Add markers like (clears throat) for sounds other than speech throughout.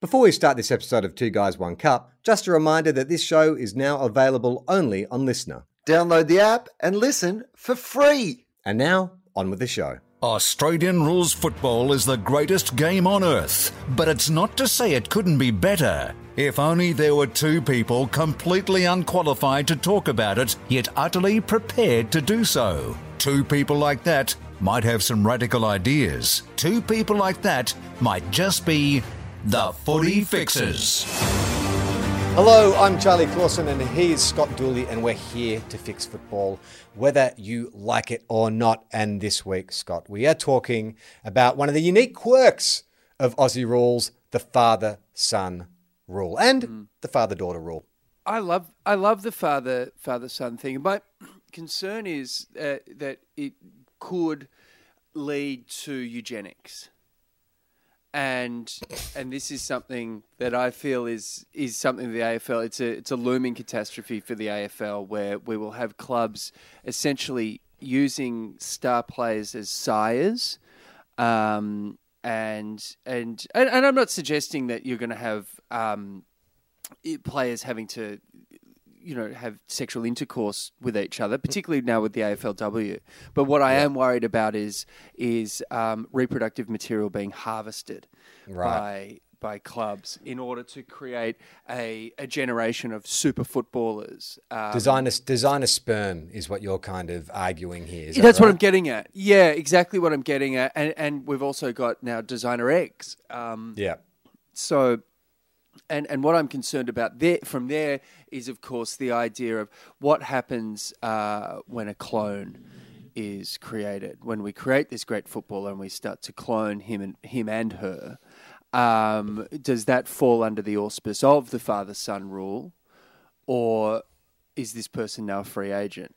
Before we start this episode of Two Guys, One Cup, just a reminder that this show is now available only on LiSTNR. Download the app and listen for free. And now, on with the show. Australian rules football is the greatest game on earth, but it's not to say it couldn't be better. If only there were two people completely unqualified to talk about it, yet utterly prepared to do so. Two people like that might have some radical ideas. Two people like that might just be the footy fixers. Hello, I'm Charlie Clausen, and here's Scott Dooley, and we're here to fix football, whether you like it or not. And this week, Scott, we are talking about one of the unique quirks of Aussie rules the father son rule and mm. the father daughter rule. I love I love the father father son thing. My (clears throat) concern is uh, that it could lead to eugenics and and this is something that I feel is is something the AFL. It's a it's a looming catastrophe for the AFL where we will have clubs essentially using star players as sires, um, and, and and and I'm not suggesting that you're going to have um, players having to you know have sexual intercourse with each other, particularly now with the AFLW. But what I yeah. am worried about is is um, reproductive material being harvested right. by by clubs in order to create a, a generation of super footballers. Um, designer, designer sperm is what you're kind of arguing here. That that's right? what I'm getting at. Yeah, exactly what I'm getting at. And, and we've also got now designer eggs. Um, yeah. So and and what I'm concerned about there from there is, of course, the idea of what happens uh, when a clone is created. When we create this great footballer and we start to clone him and him and her, um, does that fall under the auspice of the father son rule, or is this person now a free agent?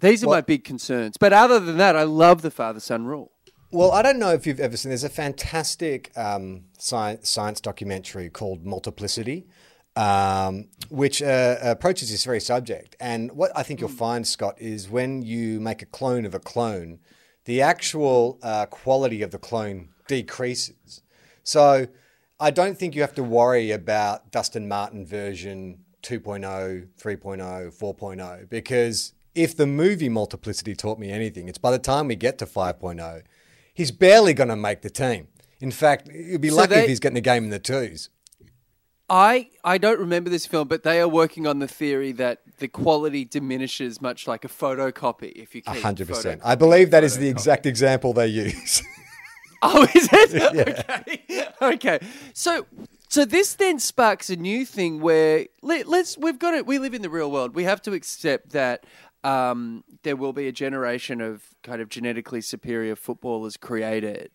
These are what? my big concerns. But other than that, I love the father son rule. Well, I don't know if you've ever seen. There's a fantastic um, science, science documentary called Multiplicity, um, which uh, approaches this very subject. And what I think you'll find, Scott, is when you make a clone of a clone, the actual uh, quality of the clone decreases. So I don't think you have to worry about Dustin Martin version 2.0, 3.0, 4.0, because if the movie Multiplicity taught me anything, it's by the time we get to 5.0 he's barely going to make the team. In fact, he'd be so lucky they, if he's getting a game in the twos. I I don't remember this film, but they are working on the theory that the quality diminishes much like a photocopy if you keep hundred percent. I believe that is the exact example they use. (laughs) oh, is it? (laughs) Okay. Okay. So so this then sparks a new thing where let, us we've got it. We live in the real world. We have to accept that um, there will be a generation of kind of genetically superior footballers created,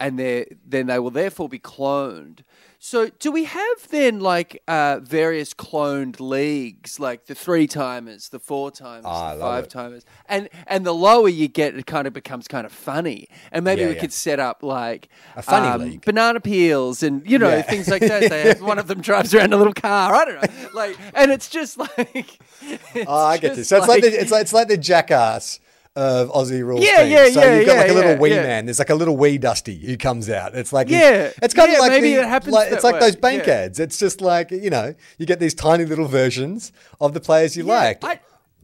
and then they will therefore be cloned. So, do we have then like uh, various cloned leagues, like the three timers, the four timers, oh, the five timers, and and the lower you get, it kind of becomes kind of funny. And maybe yeah, we yeah. could set up like a funny um, league. banana peels, and you know yeah. things like that. They have, one of them drives around a little car. I don't know, like, and it's just like. (laughs) It's oh, I get this. So it's like, like the, it's like it's like the jackass of Aussie rules. Yeah, teams. yeah, so yeah. you've got yeah, like a little yeah, wee yeah. man. There's like a little wee Dusty who comes out. It's like yeah, it's kind yeah, of like maybe the, it happens. Like, it's like those bank ads. It's just like you know you get these tiny little versions of the players you like. I,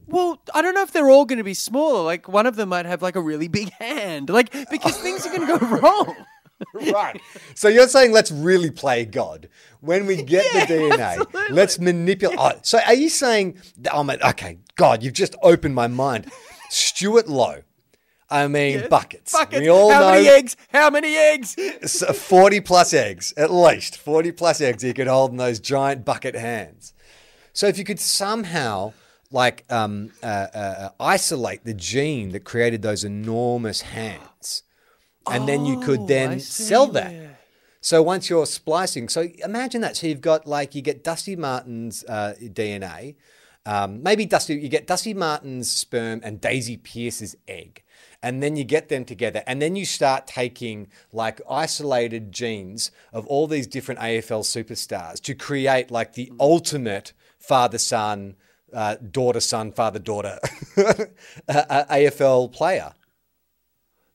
well, I don't know if they're all going to be smaller. Like one of them might have like a really big (laughs) hand. Like because things are going to go (laughs) wrong. right. So you're saying let's really play God when we get (laughs) yeah, the DNA. Absolutely. Let's manipulate. Oh, so are you saying? Oh my. Okay, God, you've just opened my mind. Stewart Loewe I mean, yeah. buckets. Buckets. We all How know many eggs? How many eggs? 40 plus eggs, at least. 40 plus eggs he could hold in those giant bucket hands. So if you could somehow like um, uh, uh, isolate the gene that created those enormous hands, and oh, then you could oh, then sell that. So once you're splicing, so imagine that. So you've got like you get Dusty Martin's uh, DNA, um, maybe Dusty, you get Dusty Martin's sperm and Daisy Pearce's egg and then you get them together and then you start taking like isolated genes of all these different AFL superstars to create like the ultimate father son uh, daughter son father daughter AFL (laughs) player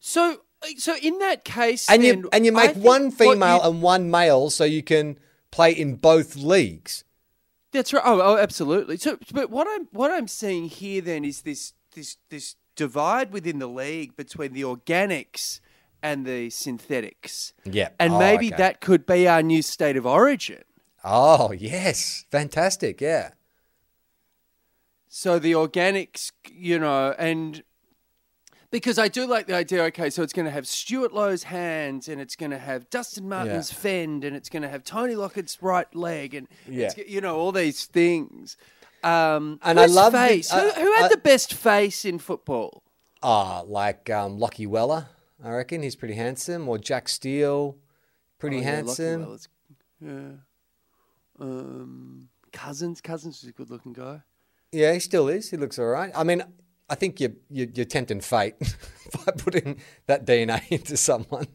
so so in that case and you and you make one female you, and one male so you can play in both leagues. That's right. Oh, oh, absolutely. So, but what I'm what I'm seeing here then is this this this divide within the league between the organics and the synthetics. Yeah. and Oh, maybe okay. that could be our new state of origin. Oh, yes. Fantastic. Yeah. So the organics, you know, and because I do like the idea. Okay, so it's going to have Stewart Loewe's hands, and it's going to have Dustin Martin's Yeah. fend, and it's going to have Tony Lockett's right leg, and it's, Yeah. you know all these things. Um, And I love the- face. who, who had I- the best face in football? Ah, like um, Lachie Weller, I reckon. He's pretty handsome. Or Jack Steele, pretty Oh, handsome. Yeah. Um, Cousins. Cousins is a good-looking guy. Yeah, he still is. He looks all right. I mean, I think you're, you're, you're tempting fate (laughs) by putting that DNA (laughs) into someone.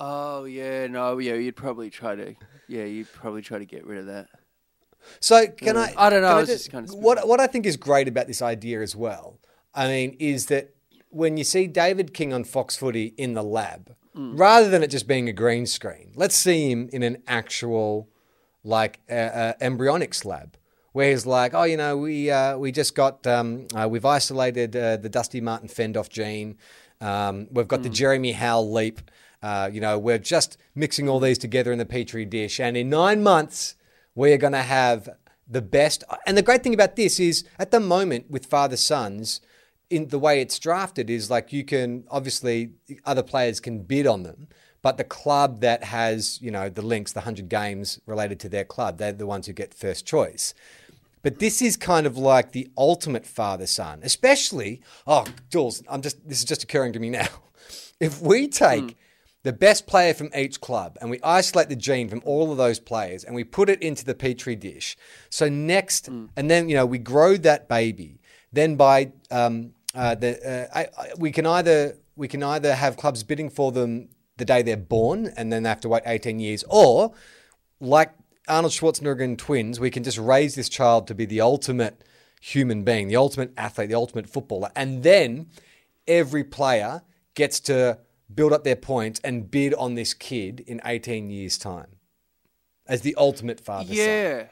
Oh yeah, no, yeah, you'd probably try to, yeah, you'd probably try to get rid of that. So can I? I don't know, I just kinda what what I think is great about this idea as well. I mean, is that when you see David King on Fox Footy in the lab, Mm. rather than it just being a green screen, let's see him in an actual like uh, uh, embryonics lab. Where he's like, oh, you know, we uh, we just got um, uh, we've isolated uh, the Dusty Martin fend-off gene. Um, we've got the Jeremy Howe leap. Uh, you know, we're just mixing all these together in the petri dish, and in nine months, we're going to have the best. And the great thing about this is, at the moment with father sons, in the way it's drafted, is like you can obviously other players can bid on them, but the club that has you know the links, the hundred games related to their club, they're the ones who get first choice. But this is kind of like the ultimate father son, especially. Oh, Jules, I'm just this is just occurring to me now. (laughs) If we take the best player from each club and we isolate the gene from all of those players and we put it into the petri dish, so next, and then you know we grow that baby. Then by um, uh, the uh, I, I, we can either we can either have clubs bidding for them the day they're born and then they have to wait 18 years, or like Arnold Schwarzenegger in Twins, we can just raise this child to be the ultimate human being, the ultimate athlete, the ultimate footballer. And then every player gets to build up their points and bid on this kid in 18 years' time as the ultimate father son. Yeah.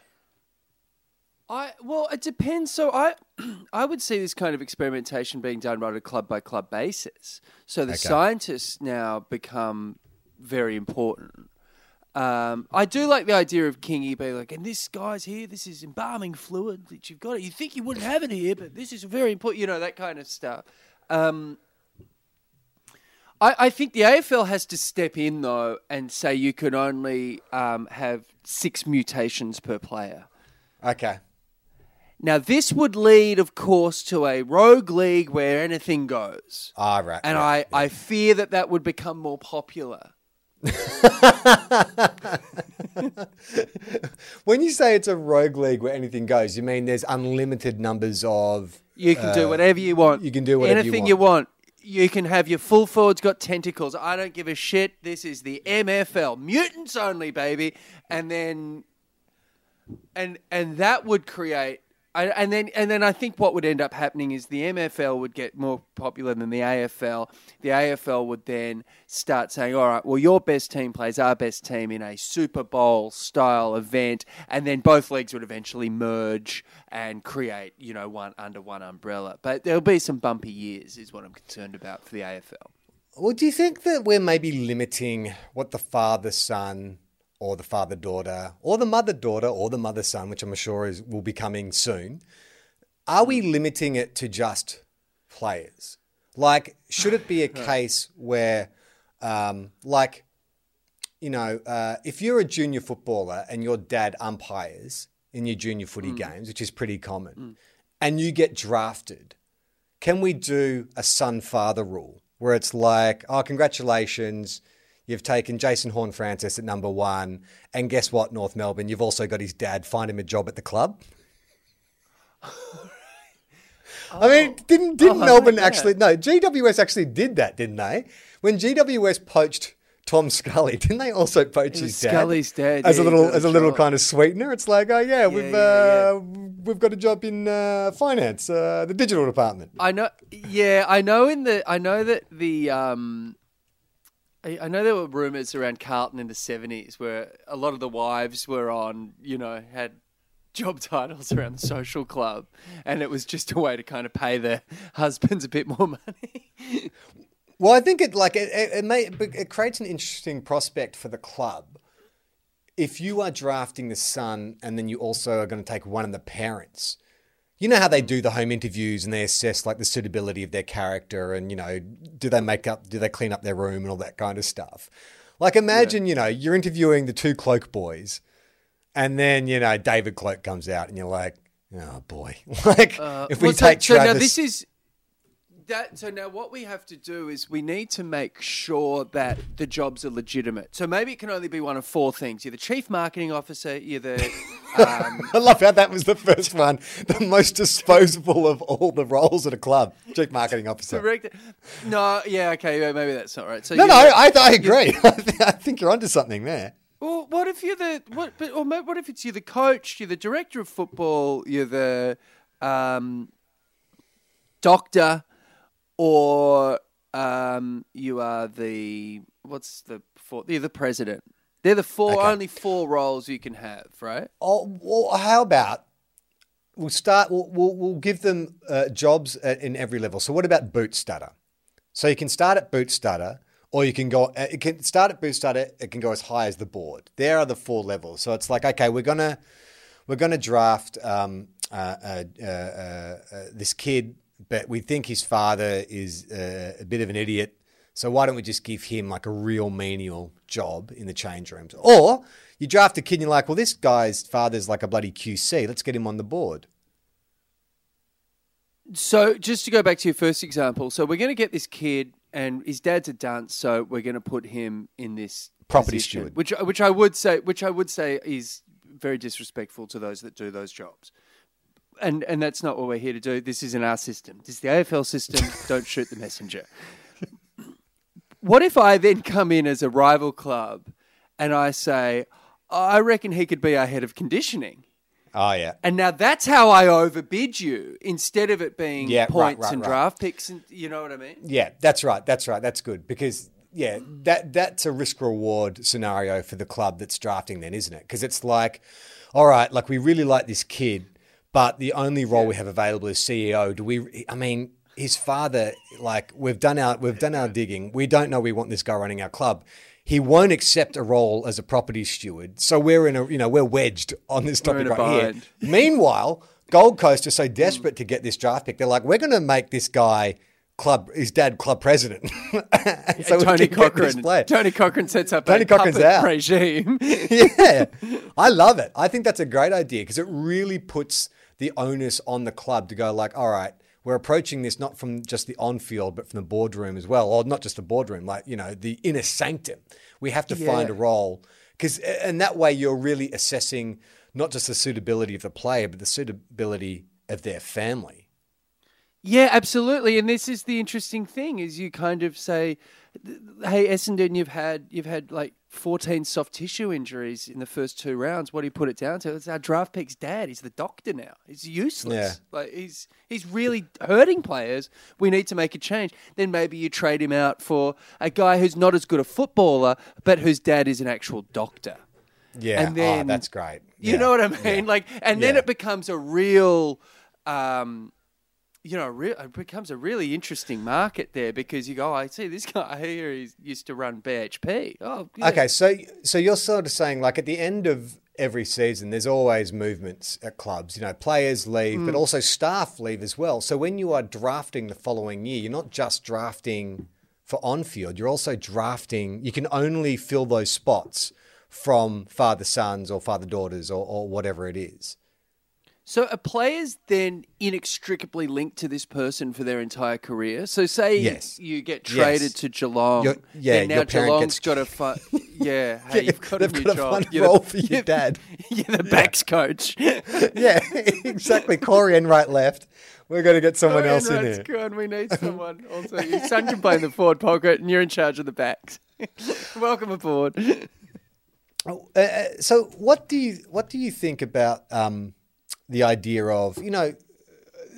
I well, it depends. So I, (clears throat) I would see this kind of experimentation being done on a club by club basis. So the scientists now become very important. Um, I do like the idea of Kingy being like, and this guy's here. This is embalming fluid that you've got. It. You think you wouldn't have it here, but this is very important. You know that kind of stuff. Um, I, I think the AFL has to step in though and say you can only um, have six mutations per player. Okay. Now, this would lead, of course, to a rogue league where anything goes. Ah, right. And right. I, I fear that that would become more popular. (laughs) when you say it's a rogue league where anything goes, you mean there's unlimited numbers of. You can do whatever you want. Uh, you can do whatever you Anything want. you want. You can have your full forwards got tentacles. I don't give a shit. This is the MFL. Mutants only, baby. And then and and that would create And then and then I think what would end up happening is the MFL would get more popular than the AFL. The AFL would then start saying, "All right, well, your best team plays our best team in a Super Bowl style event," and then both leagues would eventually merge and create, you know, one under one umbrella. But there'll be some bumpy years, is what I'm concerned about for the AFL. Well, do you think that we're maybe limiting what the father son or the father daughter or the mother daughter or the mother son, which I'm sure is will be coming soon, are we limiting it to just players? Like, should it be a (laughs) case where, um, like, you know, uh, if you're a junior footballer and your dad umpires in your junior footy games, which is pretty common, and you get drafted, can we do a son father rule where it's like, oh, congratulations, you've taken Jason Horne-Francis at number one, and guess what, North Melbourne, you've also got his dad find him a job at the club. (laughs) I mean, didn't didn't Oh, Melbourne yeah. actually? No, GWS actually did that, didn't they? When GWS poached Tom Scully, (laughs) didn't they also poach his dad? Scully's dad, as yeah, a little as a a little kind of sweetener. It's like, oh yeah, we've yeah, uh, we've got a job in uh, finance, uh, the digital department. I know. Yeah, I know. In the, I know that the um, I know there were rumours around Carlton in the seventies where a lot of the wives were on, you know, had job (laughs) titles around the social club, and it was just a way to kind of pay their (laughs) husbands a bit more (laughs) money. Well, I think it like it, it, it may it creates an interesting prospect for the club. If you are drafting the son and then you also are going to take one of the parents, you know how they do the home interviews and they assess like the suitability of their character and you know do they make up do they clean up their room and all that kind of stuff. Like imagine you know you're interviewing the two Cloke boys, and then you know David Cloke comes out and you're like, oh boy, (laughs) like uh, if we Well, take so, Travis, now this is that. So now what we have to do is we need to make sure that the jobs are legitimate. So maybe it can only be one of four things: you're the chief marketing officer, you're the um, (laughs) I love how that was the first one, the most disposable of all the roles at a club, chief marketing officer. director. No, yeah, okay, maybe that's not right. So No, no, I, I agree. (laughs) I think you're onto something there. Well, what if you're the what? But or what if it's you're the coach, you're the director of football, you're the um, doctor, or um, you are the what's the four? You're the president. They're the four Okay. only four roles you can have, right? Oh, well, how about we'll start? We'll we'll, we'll give them uh, jobs at, in every level. So, what about boot studder? So you can start at boot studder, or you can go. Uh, it can start at boot studder. It can go as high as the board. There are the four levels. So it's like, okay, we're gonna we're gonna draft um, uh, uh, uh, uh, uh, this kid, but we think his father is uh, a bit of an idiot. So why don't we just give him like a real menial job in the change rooms? Or you draft a kid and you're like, well, this guy's father's like a bloody QC. Let's get him on the board. So just to go back to your first example, so we're going to get this kid, and his dad's a dunce, so we're going to put him in this Property position, steward. which which I would say, which I would say is very disrespectful to those that do those jobs. And and that's not what we're here to do. This isn't our system. This is the AFL system. (laughs) Don't shoot the messenger. What if I then come in as a rival club, and I say, I reckon he could be our head of conditioning. Oh yeah. And now that's how I overbid you instead of it being Yeah, right, points right, and right. draft picks and you know what I mean? Yeah, that's right. That's right. That's good because yeah, that that's a risk reward scenario for the club that's drafting then, isn't it? Because it's like, all right, like we really like this kid, but the only role we have available is CEO. Do we? I mean, his father, like we've done our we've done our digging. We don't know we want this guy running our club. He won't accept a role as a property steward, so we're in a you know we're wedged on this topic right here. Meanwhile, Gold Coast are so mm. desperate to get this draft pick, they're like, we're going to make this guy club his dad club president. (laughs) So Tony Cochrane. Tony Cochrane sets up Tony a Cochrane's out. regime. (laughs) yeah, I love it. I think that's a great idea because it really puts the onus on the club to go like, all right, we're approaching this not from just the on field, but from the boardroom as well, or not just the boardroom, like you know, the inner sanctum. We have to find a role because, and that way you're really assessing not just the suitability of the player, but the suitability of their family. Yeah, absolutely. And this is the interesting thing: is you kind of say, "Hey, Essendon, you've had you've had like 14 soft tissue injuries in the first two rounds. What do you put it down to? It's our draft pick's dad. He's the doctor now. He's useless. Yeah. Like he's he's really hurting players. We need to make a change. Then maybe you trade him out for a guy who's not as good a footballer, but whose dad is an actual doctor. Yeah, And then- oh, that's great. You Yeah. know what I mean? Like, and then Yeah. it becomes a real, um, you know, re- it becomes a really interesting market there because you go, oh, I see this guy (laughs) here. He used to run BHP. Oh, yeah. Okay, so so you're sort of saying like at the end of every season, there's always movements at clubs. You know, players leave, Mm. but also staff leave as well. So when you are drafting the following year, you're not just drafting for on field. You're also drafting. You can only fill those spots from father sons or father daughters or, or whatever it is. So are players then inextricably linked to this person for their entire career? So say Yes. you get Yes. traded to Geelong. Your- yeah, now Geelong's gets- got a fun. (laughs) Yeah, hey, you've got a new got a job. fun You're the- role for your (laughs) dad. You're the backs coach. (laughs) Yeah, exactly. Corey Enright left. We're going to get someone else in here. gone. We need someone. Also, your son can play in the forward pocket, and you're in charge of the backs. Welcome aboard. Oh, uh, uh, so what do you what do you think about um, the idea of you know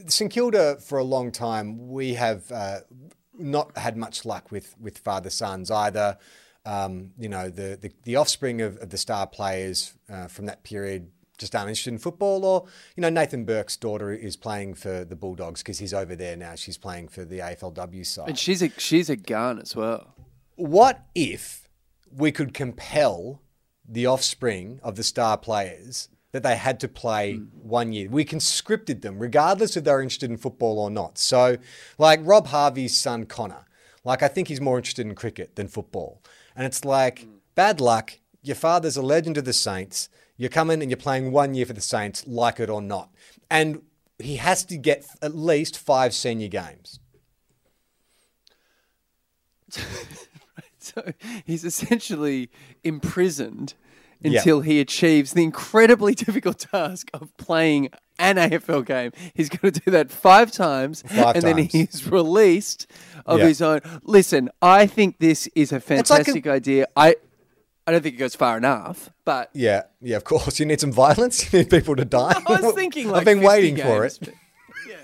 St Kilda for a long time we have uh, not had much luck with with father sons either. Um, you know, the, the the offspring of, of the star players uh, from that period just aren't interested in football, or you know, Nathan Burke's daughter is playing for the Bulldogs because he's over there now. She's playing for the AFLW side. And she's a she's a gun as well. What if we could compel the offspring of the star players that they had to play hmm. one year? We conscripted them, regardless if they're interested in football or not. So, like Rob Harvey's son Connor, like I think he's more interested in cricket than football. And it's like, hmm. bad luck. Your father's a legend of the Saints. You're coming and you're playing one year for the Saints, like it or not. And he has to get at least five senior games. (laughs) So he's essentially imprisoned Yeah. until he achieves the incredibly (laughs) difficult task of playing an AFL game. He's going to do that five times, Five and then he's released of Yeah. his own. Listen, I think this is a like a- fantastic idea. I I don't think it goes far enough, but Yeah, yeah, of course. You need some violence. (laughs) You need people to (laughs) die. I was thinking like I've been 50 waiting for it. but-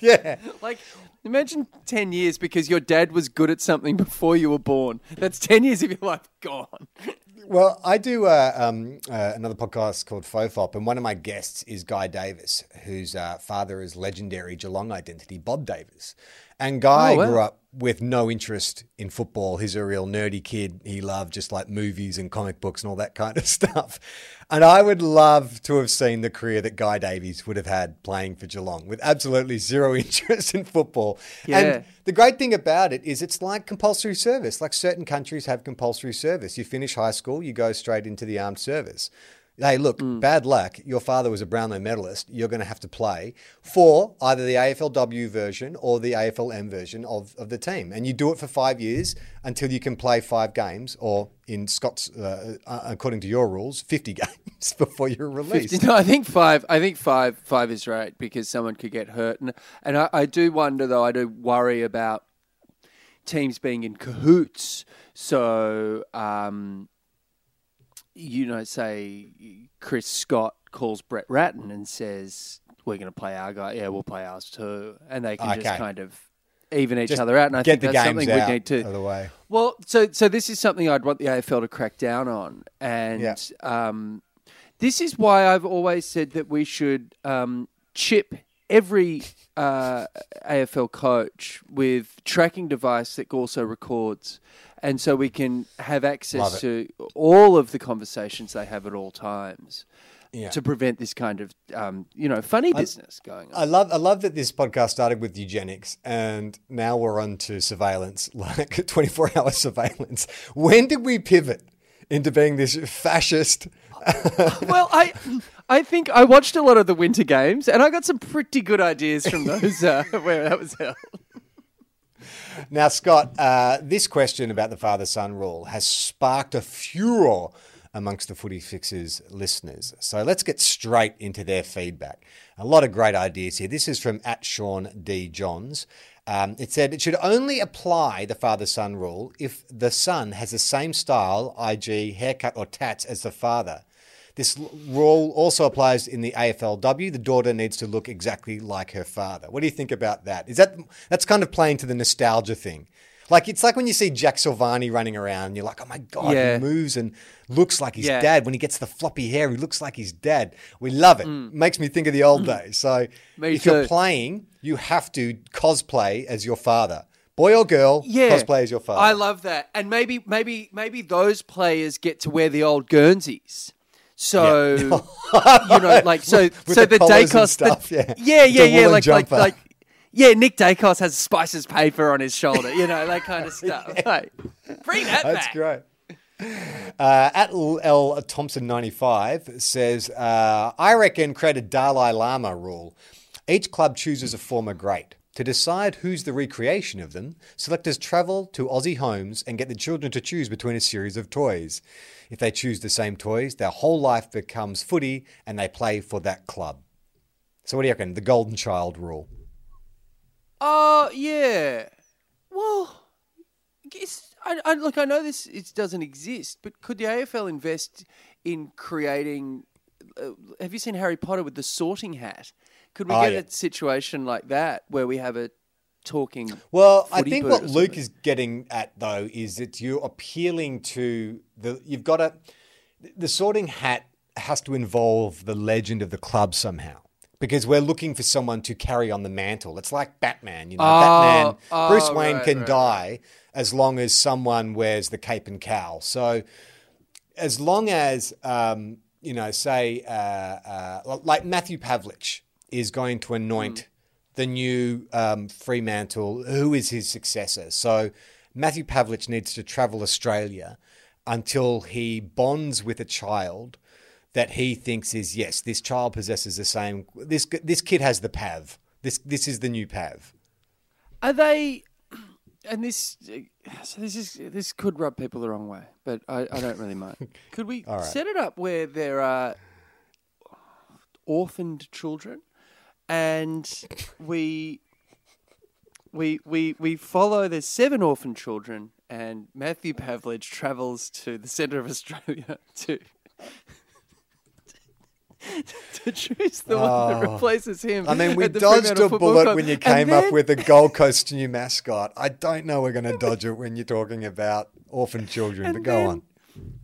Yeah. Like, imagine 10 years because your dad was good at something before you were born. That's 10 years of your life gone. Well, I do uh, um, uh, another podcast called Fofop, and one of my guests is Guy Davis, whose uh, father is legendary Geelong identity, Bob Davis. And Guy Oh, wow. grew up with no interest in football. He's a real nerdy kid. He loved just like movies and comic books and all that kind of (laughs) stuff. And I would love to have seen the career that Guy Davis would have had playing for Geelong with absolutely zero (laughs) interest in football. Yeah. And the great thing about it is it's like compulsory service. Like certain countries have compulsory service. You finish high school, you go straight into the armed service. Hey, look, bad luck. Your father was a Brownlow medalist. You're going to have to play for either the AFLW version or the AFLM version of, of the team. And you do it for five years until you can play five games, or in Scott's, uh, uh, according to your rules, 50 (laughs) games before you're released. No, I think five. I think five. Five is right because someone could get hurt, and and I, I do wonder though. I do worry about teams being in cahoots. So, um, you know, say Chris Scott calls Brett Ratten and says, "We're going to play our guy. Yeah, we'll play ours too," and they can just kind of even each Just other out. And I think that's something out we need to. of the way. Well, so so this is something I'd want the AFL to crack down on, and Yeah. um, this is why I've always said that we should um, chip every uh, AFL coach with tracking device that also records, and so we can have access to all of the conversations they have at all times. Yeah. To prevent this kind of, um, you know, funny business going on. I love I love that this podcast started with eugenics and now we're on to surveillance, (laughs) like 24 hour surveillance. When did we pivot into being this fascist? (laughs) well, I I think I watched a lot of the Winter Games, and I got some pretty good ideas from those uh, (laughs) where that was held. Now, Scott, uh, this question about the father son rule has sparked a furor amongst the Footy Fixers listeners. So let's get straight into their feedback. A lot of great ideas here. This is from at Sean D. Johns. Um, it said it should only apply the father son rule if the son has the same style, i.g., haircut or tats, as the father. This rule also applies in the AFLW. The daughter needs to look exactly like her father. What do you think about that? Is that that's kind of playing to the nostalgia thing? Like it's like when you see Jack Silvagni running around, and you're like, oh my god, Yeah. he moves and looks like his Yeah. dad. When he gets the floppy hair, he looks like his dad. We love it. Makes me think of the old days. So Mm. Me if you're playing, you have to cosplay as your father, boy or girl. Yeah, cosplay as your father. I love that, and maybe maybe maybe those players get to wear the old Guernseys. So you (laughs) know, like so, With so the the, Daicos, stuff, the, yeah. yeah, yeah, yeah, like like jumper. like. Yeah, Nick Daicos has Spice's paper on his shoulder, you know, that kind of (laughs) stuff. Like, bring that That's back. great. Uh, at L Thompson ninety five says, uh, I reckon create a Dalai Lama rule. Each club chooses a former great. To decide who's the recreation of them, selectors travel to Aussie homes and get the children to choose between a series of toys. If they choose the same toys, their whole life becomes footy and they play for that club. So, what do you reckon? The Golden Child rule. Oh yeah. Well, it's, I, I look. I know this it doesn't exist, but could the AFL invest in creating? Uh, have you seen Harry Potter with the sorting hat? Could we Oh, get yeah. a situation like that where we have a talking. Well, I think what Luke is getting at though is that you're appealing to the you've got to the sorting hat has to involve the legend of the club somehow. Because we're looking for someone to carry on the mantle. It's like Batman, you know. Oh, Batman, oh, Bruce Wayne right, can right, die as long as someone wears the cape and cowl. So, as long as um, you know, say, uh, uh, like Matthew Pavlich is going to anoint the new um, Fremantle, who is his successor? So, Matthew Pavlich needs to travel Australia until he bonds with a child that he thinks is yes, this child possesses the same. This this kid has the Pav. This this is the new Pav. Are they? And this, so this is this could rub people the wrong way, but I, I don't really mind. (laughs) Could we right. set it up where there are orphaned children, and we we we we follow. There's seven orphan children, and Matthew Pavlich travels to the centre of Australia (laughs) to. To choose the one that oh. replaces him. Oh. I mean, we the dodged a bullet Club. when you came then- up with a Gold Coast new mascot. I don't know we're going to dodge it when you're talking about orphan children. but go then, on.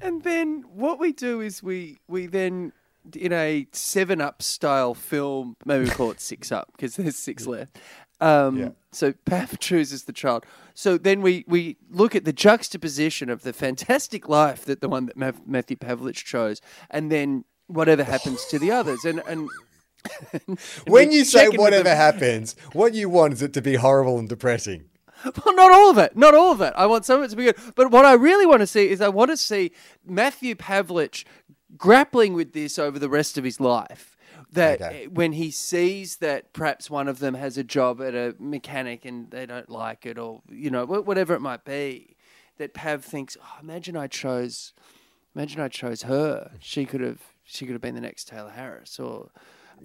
And then what we do is we we then in a Seven Up style film, maybe we call it Six Up because there's six left. Um, Yeah. So Pav chooses the child. So then we we look at the juxtaposition of the fantastic life that the one that Mav- Matthew Pavlich chose, and then whatever happens to the others. And and. (laughs) When you say check in with whatever happens, what you want is it to be horrible and depressing. Well, not all of it. Not all of it. I want some of it to be good. But what I really want to see is I want to see Matthew Pavlich grappling with this over the rest of his life. That Okay. uh, when he sees that perhaps one of them has a job at a mechanic and they don't like it, or you know whatever it might be, that Pav thinks, oh, imagine I chose, imagine I chose her. She could have, she could have been the next Tayla Harris, or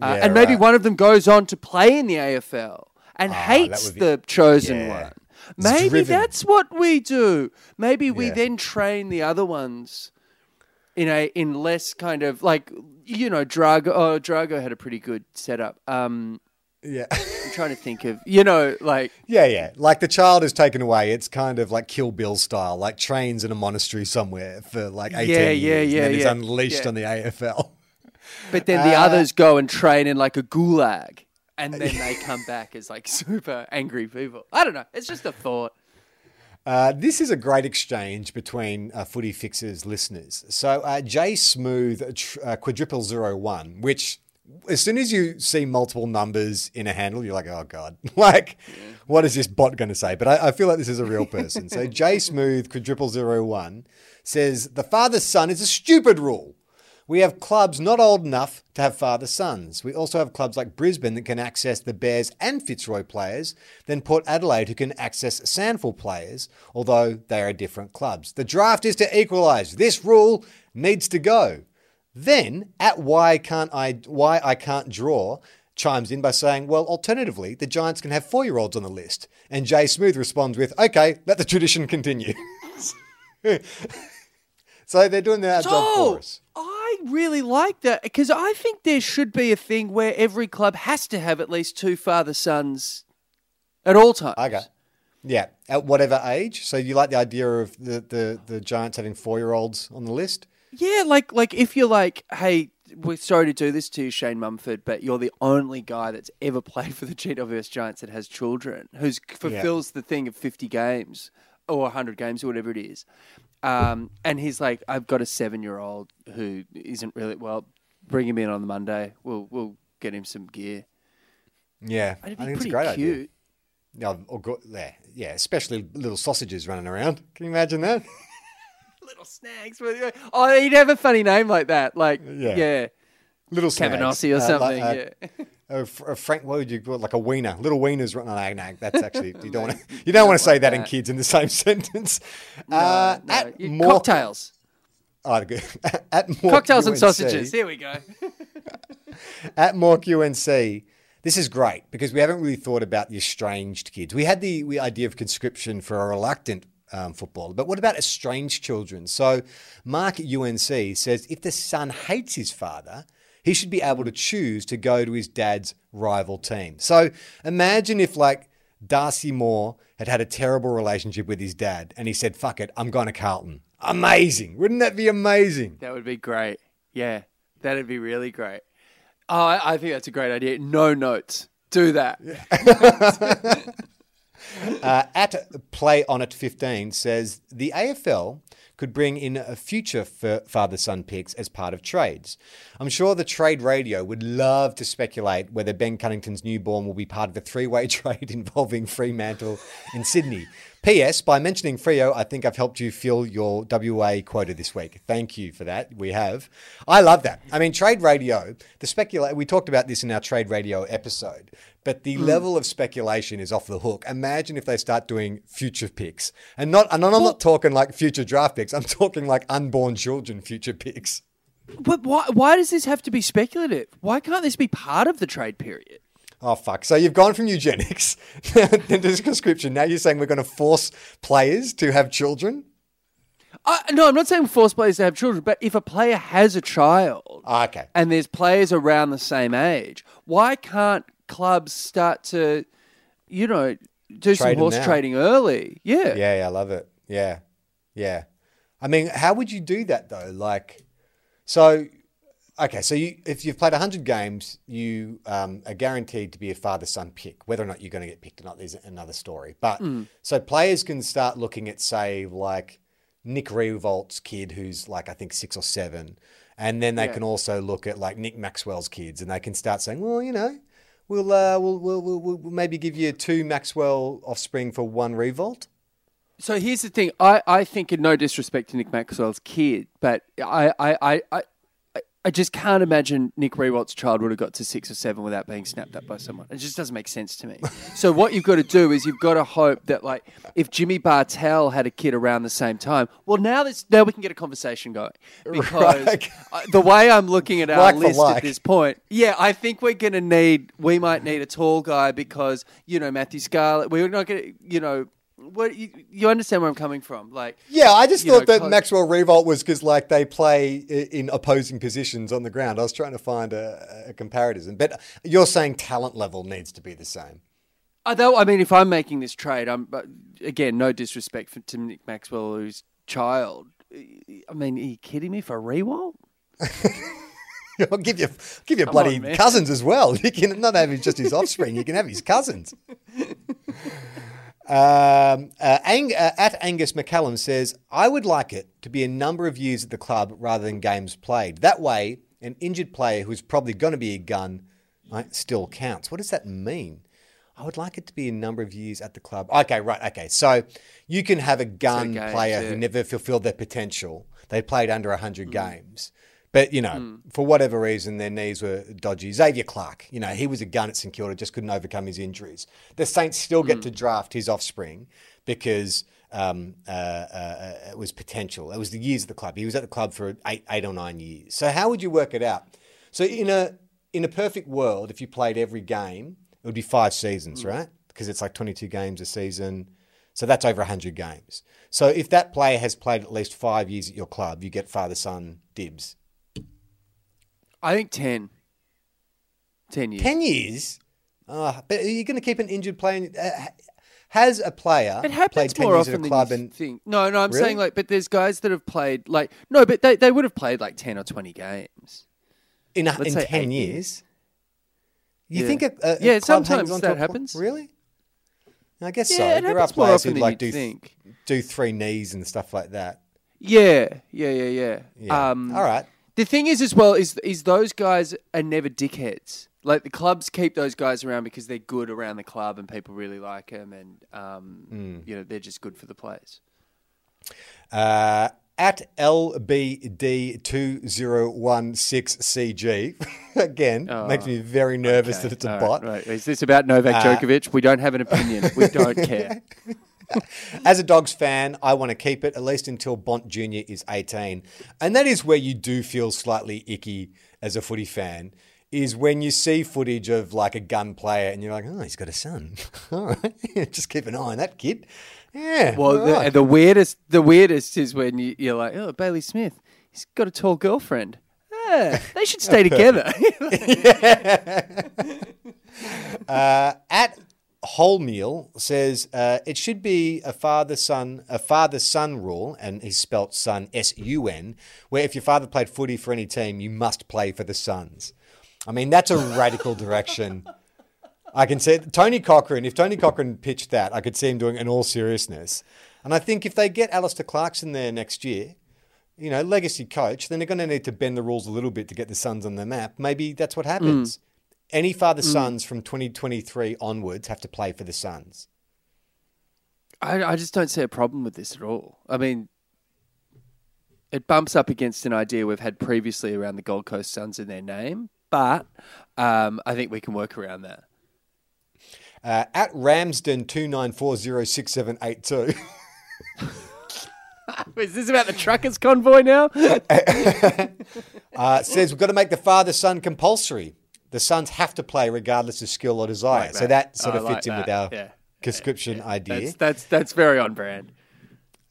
uh, Yeah, and maybe right. one of them goes on to play in the AFL and that hates be- the chosen Yeah. one. Maybe that's what we do. Maybe we Yeah. then train the other ones in a in less kind of like you know Drago. Oh, Drago had a pretty good setup. Um, Yeah. I'm trying to think of you know like yeah, yeah. Like the child is taken away. It's kind of like Kill Bill style, like trains in a monastery somewhere for like 18 Yeah, years. yeah, and yeah, then yeah. unleashed Yeah. on the AFL. But then the Uh, others go and train in like a gulag, and then (laughs) they come back as like super angry people. I don't know. It's just a thought. Uh, this is a great exchange between uh, Footy Fixers listeners. So uh, J Smooth uh, quadruple zero one, which as soon as you see multiple numbers in a handle, you're like, oh god, (laughs) like what is this bot going to say? But I, I feel like this is a real person. so J Smooth quadruple zero one says the father son is a stupid rule. We have clubs not old enough to have father sons. We also have clubs like Brisbane that can access the Bears and Fitzroy players, then Port Adelaide who can access SANFL players, although they are different clubs. The draft is to equalise. This rule needs to go. Then, at why can't I why I can't draw chimes in by saying, well, alternatively, the Giants can have four year olds on the list. And Jay Smooth responds with, okay, let the tradition continue. (laughs) so they're doing their job Oh, for us. I really like that because I think there should be a thing where every club has to have at least two father sons at all times. Okay. Yeah, at whatever age. So you like the idea of the, the, the Giants having four year olds on the list? Yeah, like like if you're like, hey, we're sorry to do this to you, Shane Mumford, but you're the only guy that's ever (laughs) played for the GWS Giants that has children, who fulfills the thing of 50 games or 100 games or whatever it is. Um, and he's like, I've got a seven year old who isn't really well. Bring him in on the Monday. We'll we'll get him some gear. Yeah, I think it's a great idea. Yeah, or go, yeah, yeah, especially little sausages running around. Can you imagine that? (laughs) Little snags. Oh, he'd have a funny name like that. Like, Yeah. yeah, Little snags. Cabanossi or Uh, something. like, uh, yeah. a, a Frank, what would you call it? Like a wiener, little wieners. running- No, no, that's actually you don't want to. (laughs) You don't want to say like that, in kids in the same (laughs) sentence. uh, No, at you- more cocktails. Oh, good. (laughs) at more Cocktails and sausages. Here we go. at Mork UNC. This is great because we haven't really thought about the estranged kids. We had the, the idea of conscription for a reluctant um, footballer, but what about estranged children? So, Mark at UNC says if the son hates his father, he should be able to choose to go to his dad's rival team. So, imagine if, like, Darcy Moore had had a terrible relationship with his dad, and he said, "Fuck it, I'm going to Carlton." Amazing, wouldn't that be amazing? That would be great. Yeah, that'd be really great. Oh, I, I think that's a great idea. No notes. Do that. (laughs) Uh, at Play On It 15 says the AFL could bring in a future for father son picks as part of trades. I'm sure the trade radio would love to speculate whether Ben Cunnington's newborn will be part of a three way (laughs) trade involving Fremantle in Sydney. P.S. By mentioning Freo, I think I've helped you fill your WA quota this week. Thank you for that. We have. I love that. I mean, trade radio. The speculate. We talked about this in our trade radio episode, but the mm. level of speculation is off the hook. Imagine if they start doing future picks, and not. And I'm well, not talking like future draft picks. I'm talking like unborn children future picks. But why? Why does this have to be speculative? Why can't this be part of the trade period? Oh fuck! So you've gone from eugenics (laughs) into conscription. Now you're saying we're going to force players to have children? Uh, no, I'm not saying force players to have children, but if a player has a child, oh, okay, and there's players around the same age, why can't clubs start to, you know, do Trade some horse trading early? Yeah, yeah, yeah, I love it. Yeah, yeah. I mean, how would you do that though? Like, so Okay, so you, if you've played 100 games, you um, are guaranteed to be a father son pick. Whether or not you're going to get picked or not is another story. But mm. so players can start looking at, say, like Nick Riewoldt's kid, who's like, I think six or seven. And then they yeah. can also look at like Nick Maxwell's kids and they can start saying, well, you know, we'll, uh, we'll, we'll, we'll, we'll maybe give you two Maxwell offspring for one Riewoldt. So here's the thing. I, I think, in no disrespect to Nick Maxwell's kid, but I, I, I, I just can't imagine Nick Riewoldt's child would have got to six or seven without being snapped up by someone. It just doesn't make sense to me. (laughs) so what you've got to do is you've got to hope that like if Jimmy Bartel had a kid around the same time, well now this now we can get a conversation going (laughs) because right. the way I'm looking at our like list like. at this point, yeah, I think we're going to need we might need a tall guy because you know Matthew Scarlett, we're not going to you know what you, you, understand where I'm coming from? Like, yeah, I just thought know, that Maxwell Riewoldt was because like they play in opposing positions on the ground. I was trying to find a, a comparison, but you're saying talent level needs to be the same. Uh, Although, I mean, if I'm making this trade, I'm again no disrespect for, to Nick Maxwell, who's child. I mean, are you kidding me for Riewoldt? (laughs) I'll give you give you bloody on, cousins as well. (laughs) You can not have just his offspring; you can have his cousins. (laughs) Um, uh, Ang- uh, at Angus McCallum says, I would like it to be a number of years at the club rather than games played. That way, an injured player who's probably going to be a gun right, still counts. What does that mean? I would like it to be a number of years at the club. Okay, right. Okay. So you can have a gun player who never fulfilled their potential. They played under 100 mm. games. But, you know, mm. for whatever reason, their knees were dodgy. Xavier Clarke, you know, he was a gun at St Kilda, just couldn't overcome his injuries. The Saints still get mm. to draft his offspring because um, uh, uh, it was potential. It was the years of the club. He was at the club for eight, eight or nine years. So how would you work it out? So in a in a perfect world, if you played every game, it would be five seasons, mm. right? Because it's like 22 games a season. So that's over 100 games. So if that player has played at least five years at your club, you get father son dibs. I think 10. 10 years. 10 years? Oh, but are you going to keep an injured player? Uh, has a player it happens more often than you and... think. No, no, I'm really? saying like, but there's guys that have played like no, but they, they would have played like ten or twenty games in a, in ten years. years. You yeah. think a, a, yeah, sometimes that happens. Really? I guess yeah, so. It there are players who like do think. do three knees and stuff like that. Yeah, yeah, yeah, yeah. yeah. Um, All right. The thing is, as well, is is those guys are never dickheads. Like the clubs keep those guys around because they're good around the club and people really like them, and um, mm. you know they're just good for the players. Uh, at LBD2016CG, (laughs) again, oh, makes me very nervous okay. that it's a bot. Right. Is this about Novak uh, Djokovic? We don't have an opinion. we don't (laughs) care. (laughs) As a Dogs fan, I want to keep it at least until Bont Jr. is 18. And that is where you do feel slightly icky as a footy fan. Is when you see footage of like a gun player and you're like, oh, he's got a son. (laughs) all right, (laughs) just keep an eye on that kid. Yeah. Well, right. the, the, weirdest, the weirdest is when you, you're like, oh, Bailey Smith, he's got a tall girlfriend. Yeah, they should stay together. uh, at whole meal says uh, it should be a father son a father son rule, and he's spelt son S U N, where if your father played footy for any team, you must play for the Suns. I mean, that's a radical direction. I can see Tony Cochrane. If Tony Cochrane pitched that, I could see him doing it in all seriousness. And I think if they get Alastair Clarkson there next year, you know, legacy coach, then they're going to need to bend the rules a little bit to get the Suns on the map. Maybe that's what happens. Any father sons from 2023 onwards have to play for the Suns. I, I just don't see a problem with this at all. I mean, it bumps up against an idea we've had previously around the Gold Coast Suns in their name, but um, I think we can work around that. Uh, at Ramsden two nine four zero six seven eight two. (laughs) Is this about the truckers convoy now? (laughs) Uh, says we've got to make the father son compulsory. The sons have to play regardless of skill or desire. Like so that sort I of fits like in with our Yeah. conscription idea. That's that's that's very on brand.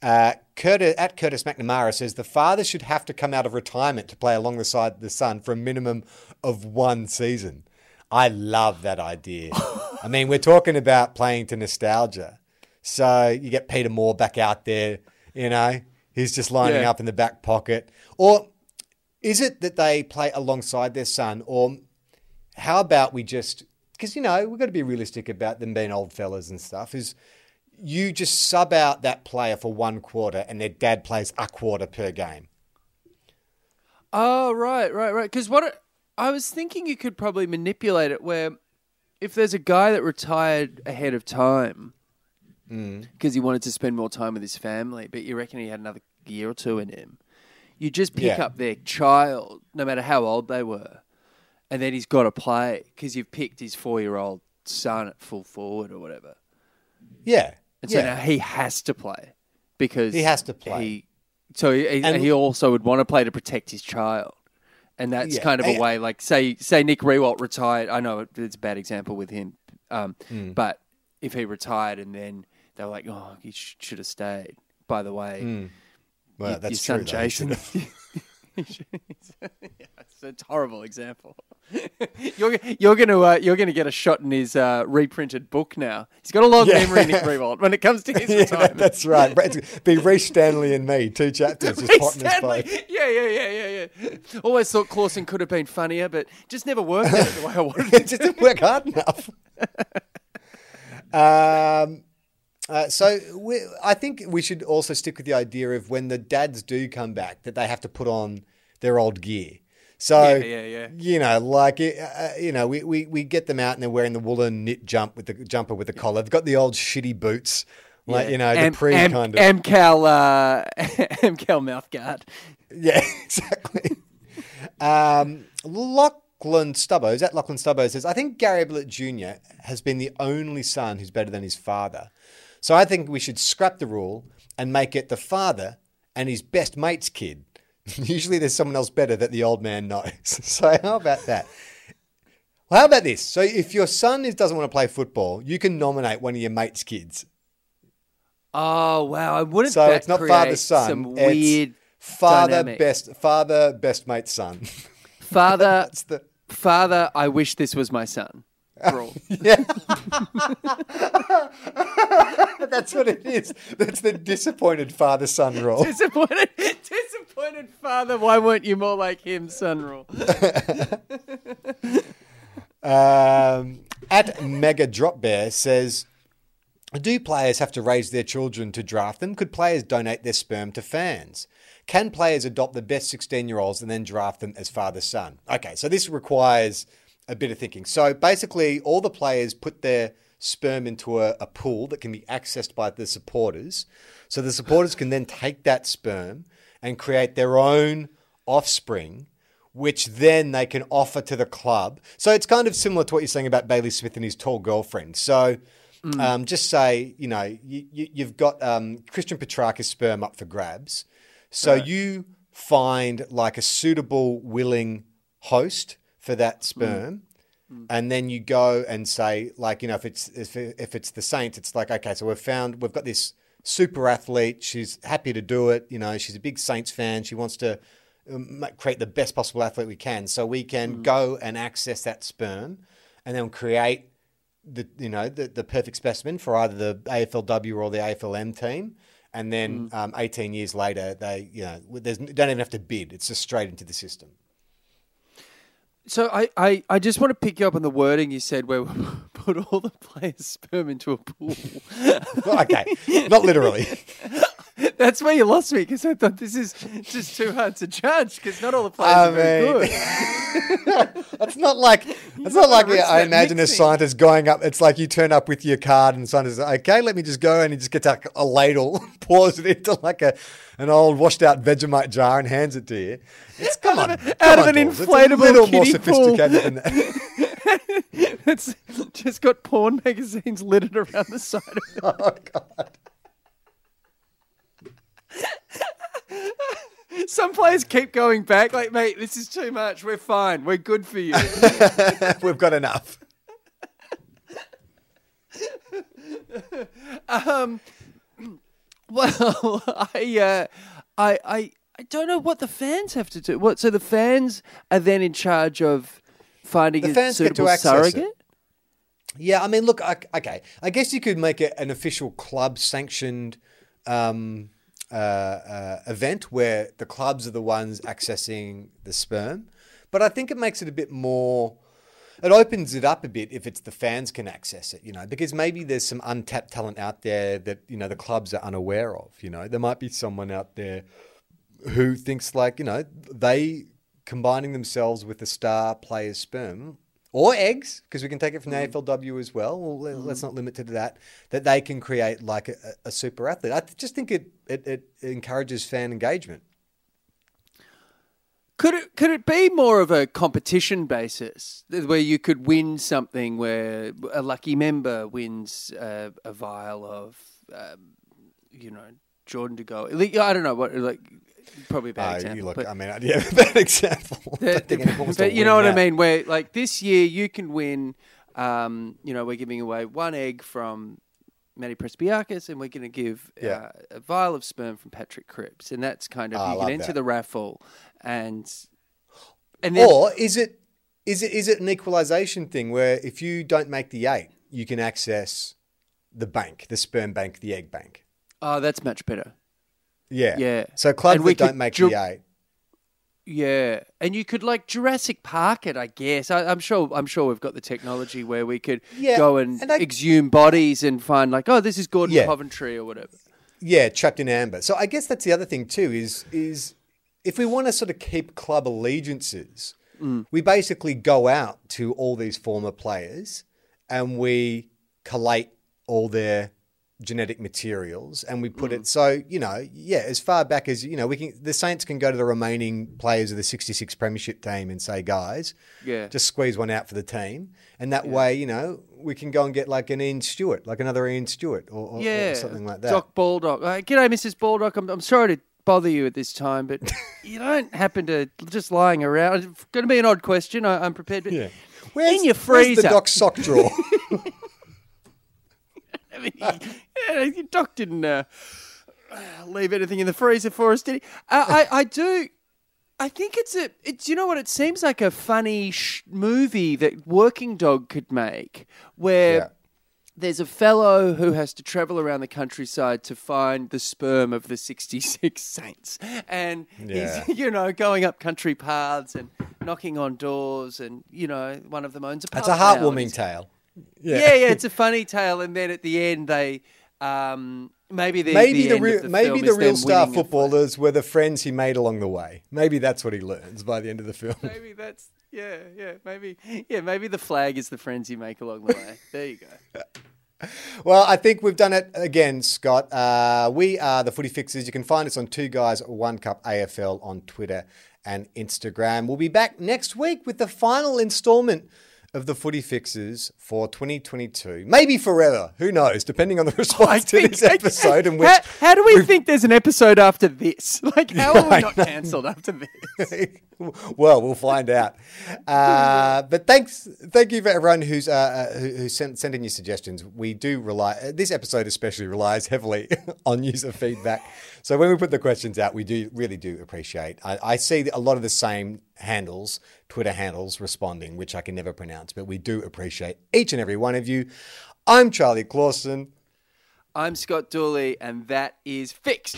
Uh, Curtis, at Curtis McNamara says the father should have to come out of retirement to play alongside the son for a minimum of one season. I love that idea. (laughs) I mean, we're talking about playing to nostalgia. So you get Peter Moore back out there, you know, he's just lining Yeah. up in the back pocket. Or is it that they play alongside their son? Or how about we just, because, you know, we've got to be realistic about them being old fellas and stuff, is you just sub out that player for one quarter and their dad plays a quarter per game. Oh right, right, right. Because what it, I was thinking, you could probably manipulate it where if there's a guy that retired ahead of time mm. because he wanted to spend more time with his family, but you reckon he had another year or two in him, you just pick Yeah. up their child, no matter how old they were, and then he's got to play because you've picked his four-year-old son at full forward or whatever, Yeah. and so yeah. now he has to play because He has to play. He, so he, And- he also would want to play to protect his child. And that's Yeah. kind of a way, like say say Nick Riewoldt retired. I know it's a bad example with him, um, Hmm. but if he retired and then they were like, "Oh, he sh- should have stayed." By the way, Hmm. well, your, that's your true. son though. Jason. (laughs) (laughs) it's a horrible example. (laughs) you're you're gonna uh, you're gonna get a shot in his uh, reprinted book now. He's got a long Yeah. memory, Nick Riewoldt, when it comes to his (laughs) yeah, retirement. that's right. Be Reece Stanley and me, two chapters, just Stanley. Yeah, yeah, yeah, yeah, yeah. Always thought Clausen could have been funnier, but just never worked out the way I wanted it it. just didn't work hard enough. um, uh, so we, I think we should also stick with the idea of when the dads do come back that they have to put on their old gear. So Yeah, yeah, yeah. you know, like uh, you know, we, we, we get them out and they're wearing the woolen knit jump with the jumper with the collar. They've got the old shitty boots, like you know, the Am- pre Am- kind of Amcal, uh, (laughs) Amcal mouth guard. Yeah, (laughs) exactly. um, Lachlan Stubbos, at Lachlan Stubbos says, I think Gary Ablett Jr. has been the only son who's better than his father. So I think we should scrap the rule and make it the father and his best mate's kid. (laughs) Usually there's someone else better that the old man knows. (laughs) So how about that? Well, how about this? So if your son is, doesn't want to play football, you can nominate one of your mate's kids. Oh wow! I wouldn't. So that it's not father son. Some it's weird father dynamic. best father best mate son. (laughs) father. The father, I wish this was my son. Rule. (laughs) yeah. (laughs) That's what it is. That's the disappointed father son rule. (laughs) disappointed, disappointed father. Why weren't you more like him, son? Rule. Um, at Mega Drop Bear says, do players have to raise their children to draft them? Could players donate their sperm to fans? Can players adopt the best 16 year olds and then draft them as father son? Okay, so this requires a bit of thinking. So basically, all the players put their sperm into a, a pool that can be accessed by the supporters. So the supporters can then take that sperm and create their own offspring which then they can offer to the club. So it's kind of similar to what you're saying about Bailey Smith and his tall girlfriend. So um, just say, you know, you, you, you've got um, Christian Petracca's sperm up for grabs. So you find like a suitable, willing host for that sperm. And then you go and say, like, you know, if it's if, if it's the Saints, it's like, okay, so we've found we've got this super athlete. She's happy to do it. You know, she's a big Saints fan. She wants to um, create the best possible athlete we can. So we can go and access that sperm and then create the you know the, the perfect specimen for either the AFLW or the AFLM team, and then Mm. um, 18 years later they you know there's don't even have to bid; it's just straight into the system. So I, I, I just want to pick you up on the wording you said where we (laughs) put all the players' sperm into a pool. (laughs) okay, not literally. (laughs) (laughs) That's where you lost me because I thought this is just too hard to judge because not all the players I are very mean- good. It's (laughs) not (laughs) like it's not like I imagine a scientist going up. It's like you turn up with your card and the scientist is okay, let me just go, and he just gets like a ladle, pours it into like a an old washed out Vegemite jar and hands it to you. It's come on, out come of on, an Jules. inflatable It's a little more kiddie pool. sophisticated than that. it's just got porn magazines littered around the side of it. oh god. (laughs) Some players keep going back, like, mate, this is too much. We're fine. We're good for you. (laughs) We've got enough. (laughs) um, (clears throat) Well, I, uh, I, I, I don't know what the fans have to do. What? So the fans are then in charge of finding The a fans get to suitable access it. surrogate. Yeah, I mean, look, I, okay. I guess you could make it an official club sanctioned um, uh, uh, event where the clubs are the ones accessing the sperm. But I think it makes it a bit more. It opens it up a bit if it's the fans can access it, you know, because maybe there's some untapped talent out there that you know the clubs are unaware of. You know, there might be someone out there who thinks like you know they combining themselves with the star player's sperm or eggs because we can take it from the AFLW as well. well let- let's not limit it to that. That they can create like a, a super athlete. I just think it, it it encourages fan engagement. Could it could it be more of a competition basis where you could win something where a lucky member wins uh, a vial of, um, you know, Jordan De Goey? I don't know what like probably a bad Uh, example. you look, but I mean, (laughs) yeah, a bad example. (laughs) the- I think anyone wants to but you know what I mean. Where like this year you can win. Um, you know, we're giving away one egg from Maddy Prespakis, and we're going to give Yeah. uh, a vial of sperm from Patrick Cripps, and that's kind of I you get into that. the raffle, and and then Or is it is it is it an equalization thing where if you don't make the eight, you can access the bank, the sperm bank, the egg bank. oh, that's much better. Yeah. Yeah. So clubs And we that don't make ju- the eight. Yeah, and you could like Jurassic Park it, I guess. I, I'm sure. I'm sure we've got the technology where we could Yeah, go and, and I- exhume bodies and find like, oh, this is Gordon Yeah. Coventry or whatever. Yeah, trapped in amber. So I guess that's the other thing too is is if we want to sort of keep club allegiances, Mm. we basically go out to all these former players and we collate all their genetic materials and we put Mm. it so you know yeah as far back as you know we can the saints can go to the remaining players of the 66 premiership team and say guys Yeah. just squeeze one out for the team and that way you know we can go and get like an ian stewart like another ian stewart or, or, or Yeah, something like that Doc Baldock. Uh, G'day, Mrs. Baldock. I'm, I'm sorry to bother you at this time, but (laughs) you don't happen to just lying around. It's going to be an odd question. I, I'm prepared. But Yeah. Where's, in your where's freezer. the Doc sock drawer? (laughs) Mean, (laughs) yeah, your doc didn't uh, leave anything in the freezer for us, did he? Uh, I, I do. I think it's a. It's you know what? It seems like a funny sh- movie that Working Dog could make, where Yeah. there's a fellow who has to travel around the countryside to find the sperm of the 66 (laughs) saints, and Yeah. he's (laughs) you know going up country paths and knocking on doors, and you know one of them owns a. That's pub a heartwarming tale. Yeah. yeah, it's a funny tale, and then at the end they um, maybe the Maybe the, the, real, the maybe the real star winning a fight. footballers were the friends he made along the way. Maybe that's what he learns by the end of the film. (laughs) Maybe that's yeah, yeah, maybe yeah, maybe the flag is the friends you make along the way. There you go. (laughs) Well, I think we've done it again, Scott. Uh, we are the Footy Fixers. You can find us on Two Guys One Cup AFL on Twitter and Instagram. We'll be back next week with the final instalment of the Footy fixes for 2022, maybe forever. Who knows? Depending on the (laughs) response to this episode, and which how, how do we think there's an episode after this? (laughs) Like, (laughs) how are we not cancelled after this? well, we'll find out. Uh, but thanks, thank you for everyone who's uh, uh, who, who sent sent in your suggestions. We do rely. uh, This episode especially relies heavily on user feedback. So when we put the questions out, we do really do appreciate. I, I see a lot of the same handles, Twitter handles responding, which I can never pronounce, but we do appreciate each and every one of you. I'm Charlie Clausen. I'm Scott Dooley, and that is fixed.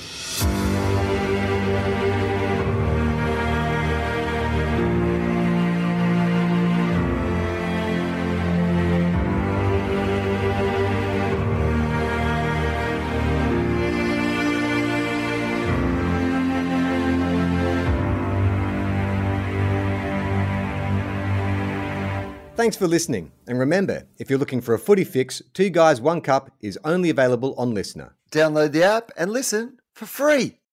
Thanks for listening. And remember, if you're looking for a footy fix, Two Guys, One Cup is only available on LiSTNR. Download the app and listen for free.